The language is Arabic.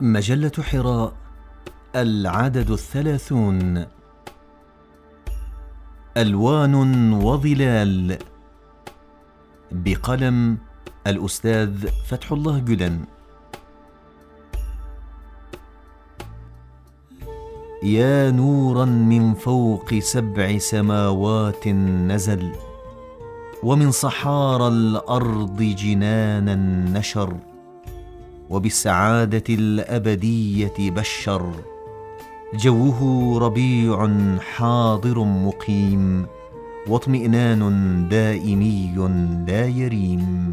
مجلة حراء العدد الثلاثون. ألوان وظلال. بقلم الأستاذ فتح الله جدن يا نورا من فوق سبع سماوات نزل ومن صحارى الأرض جنانا نشر. وبالسعادة الأبدية بشر. جوه ربيع حاضر مقيم واطمئنان دائمي لا يريم.